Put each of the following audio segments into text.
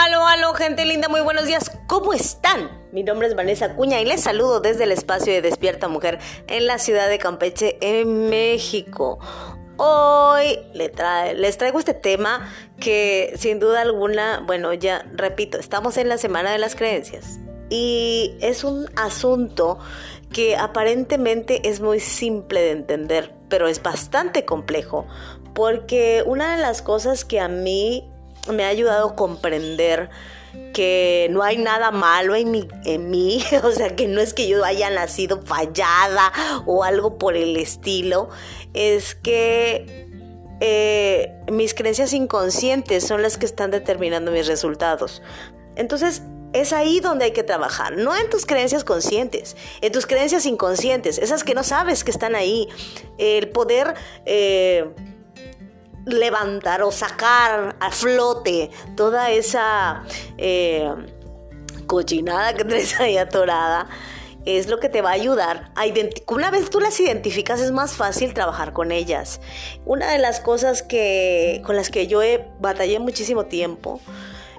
aló, aló, gente linda, muy buenos días. ¿Cómo están? Mi nombre es Vanessa Cuña y les saludo desde el espacio de Despierta Mujer en la ciudad de Campeche, en México. Hoy les traigo este tema que sin duda alguna, bueno, ya repito, estamos en la Semana de las Creencias y es un asunto que aparentemente es muy simple de entender, pero es bastante complejo, porque una de las cosas que a mí me ha ayudado a comprender que no hay nada malo en mí, o sea, que no es que yo haya nacido fallada o algo por el estilo, es que eh, mis creencias inconscientes son las que están determinando mis resultados. Entonces, es ahí donde hay que trabajar, no en tus creencias conscientes, en tus creencias inconscientes, esas que no sabes que están ahí. El poder... Eh, levantar o sacar a flote toda esa eh, cochinada que traes ahí atorada es lo que te va a ayudar a. Una vez tú las identificas es más fácil trabajar con ellas. Una de las cosas que con las que yo he batallé muchísimo tiempo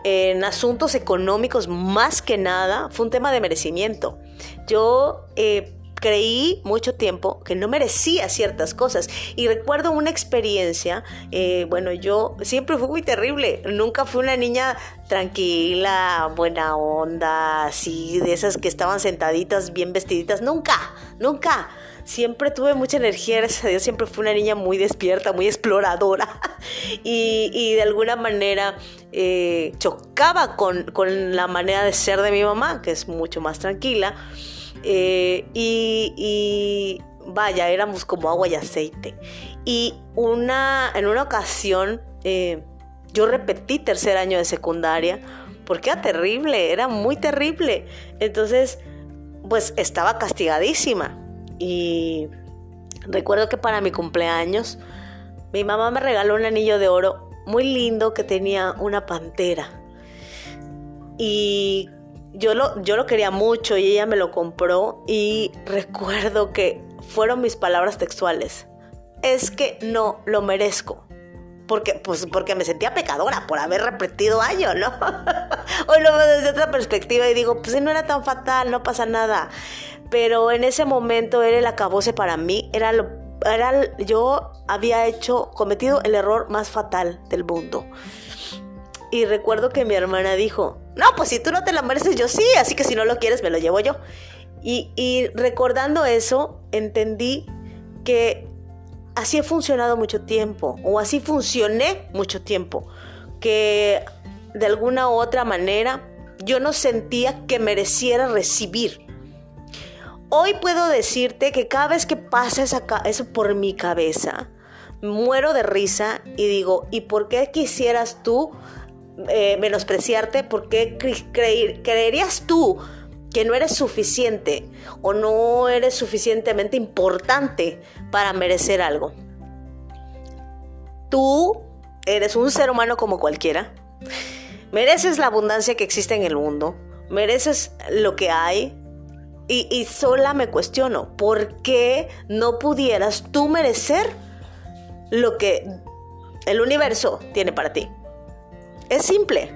en asuntos económicos más que nada fue un tema de merecimiento. Yo eh, creí mucho tiempo que no merecía ciertas cosas. Y recuerdo una experiencia, eh, bueno, yo siempre fui muy terrible, nunca fui una niña tranquila, buena onda, así, de esas que estaban sentaditas, bien vestiditas, nunca, nunca. Siempre tuve mucha energía, gracias siempre fui una niña muy despierta, muy exploradora y, de alguna manera eh, chocaba con, con la manera de ser de mi mamá, que es mucho más tranquila. Eh, y, vaya, éramos como agua y aceite. Y una, en una ocasión eh, yo repetí tercer año de secundaria porque era terrible, era muy terrible. Entonces, pues estaba castigadísima. Y recuerdo que para mi cumpleaños mi mamá me regaló un anillo de oro muy lindo que tenía una pantera. Y yo lo, yo lo quería mucho y ella me lo compró y recuerdo que fueron mis palabras textuales. Es que no lo merezco. Porque, pues, porque me sentía pecadora por haber repetido año, ¿no? Hoy lo veo desde otra perspectiva y digo, pues no era tan fatal, no pasa nada. Pero en ese momento era el acabose para mí, era lo, era, yo había hecho, cometido el error más fatal del mundo. Y recuerdo que mi hermana dijo, no, pues si tú no te lo mereces, yo sí, así que si no lo quieres, me lo llevo yo. Y, recordando eso, entendí que así he funcionado mucho tiempo, o así funcioné mucho tiempo, que de alguna u otra manera yo no sentía que mereciera recibir. Hoy puedo decirte que cada vez que pasa eso por mi cabeza, muero de risa y digo, ¿y por qué quisieras tú eh, menospreciarte porque creerías tú que no eres suficiente o no eres suficientemente importante para merecer algo. Tú eres un ser humano como cualquiera. Mereces la abundancia que existe en el mundo. Mereces lo que hay. Y sola me cuestiono, ¿por qué no pudieras tú merecer lo que el universo tiene para ti? Es simple.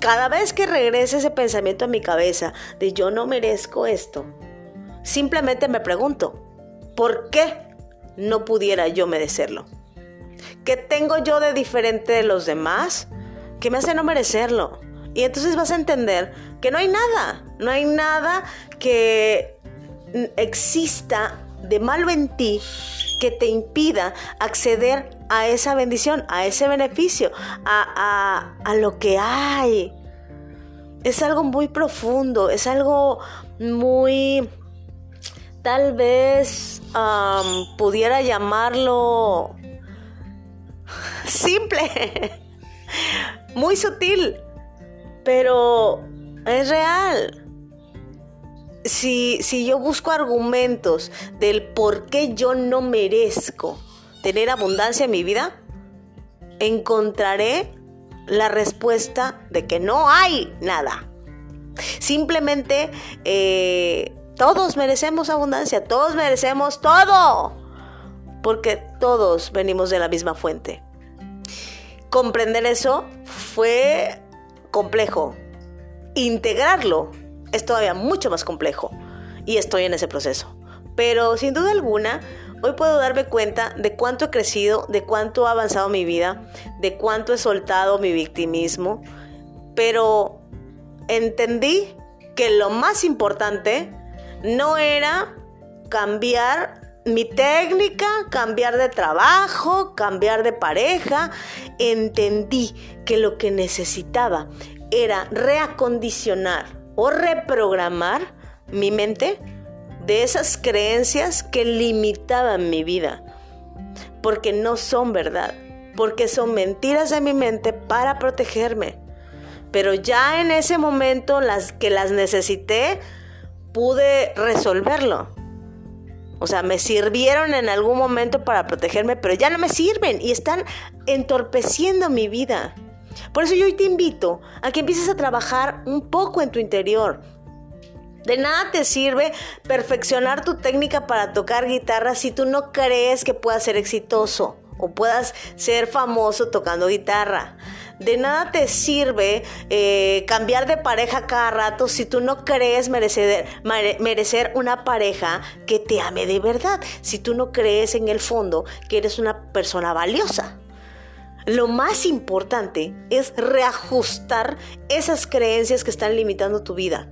Cada vez que regrese ese pensamiento a mi cabeza de yo no merezco esto, simplemente me pregunto, ¿por qué no pudiera yo merecerlo? ¿Qué tengo yo de diferente de los demás que me hace no merecerlo? Y entonces vas a entender que no hay nada, no hay nada que exista de malo en ti que te impida acceder a esa bendición, a ese beneficio, a, lo que hay. Es algo muy profundo, es algo muy, tal vez pudiera llamarlo simple, muy sutil, pero es real si, yo busco argumentos del por qué yo no merezco tener abundancia en mi vida, encontraré la respuesta de que no hay nada. Simplemente eh, todos merecemos abundancia, todos merecemos todo, porque todos venimos de la misma fuente. Comprender eso fue complejo. Integrarlo es todavía mucho más complejo y estoy en ese proceso. Pero sin duda alguna, hoy puedo darme cuenta de cuánto he crecido, de cuánto ha avanzado mi vida, de cuánto he soltado mi victimismo, pero entendí que lo más importante no era cambiar mi técnica, cambiar de trabajo, cambiar de pareja. Entendí que lo que necesitaba era reacondicionar o reprogramar mi mente de esas creencias que limitaban mi vida. Porque no son verdad, porque son mentiras de mi mente para protegerme. Pero ya en ese momento las que las necesité, pude resolverlo. O sea, me sirvieron en algún momento para protegerme, pero ya no me sirven y están entorpeciendo mi vida. Por eso yo hoy te invito a que empieces a trabajar un poco en tu interior. De nada te sirve perfeccionar tu técnica para tocar guitarra si tú no crees que puedas ser exitoso o puedas ser famoso tocando guitarra. De nada te sirve eh, cambiar de pareja cada rato si tú no crees merecer, merecer una pareja que te ame de verdad, si tú no crees en el fondo que eres una persona valiosa. Lo más importante es reajustar esas creencias que están limitando tu vida.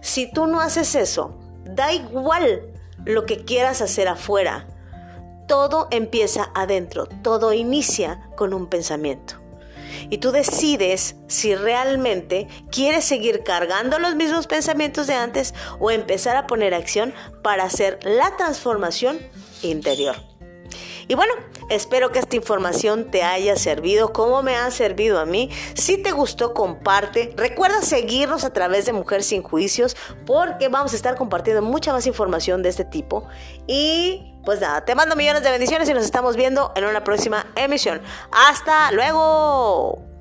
Si tú no haces eso, da igual lo que quieras hacer afuera. Todo empieza adentro, todo inicia con un pensamiento y tú decides si realmente quieres seguir cargando los mismos pensamientos de antes o empezar a poner acción para hacer la transformación interior. Y bueno, espero que esta información te haya servido como me ha servido a mí. Si te gustó, comparte. Recuerda seguirnos a través de Mujer Sin Juicios porque vamos a estar compartiendo mucha más información de este tipo. Y pues nada, te mando millones de bendiciones y nos estamos viendo en una próxima emisión. Hasta luego.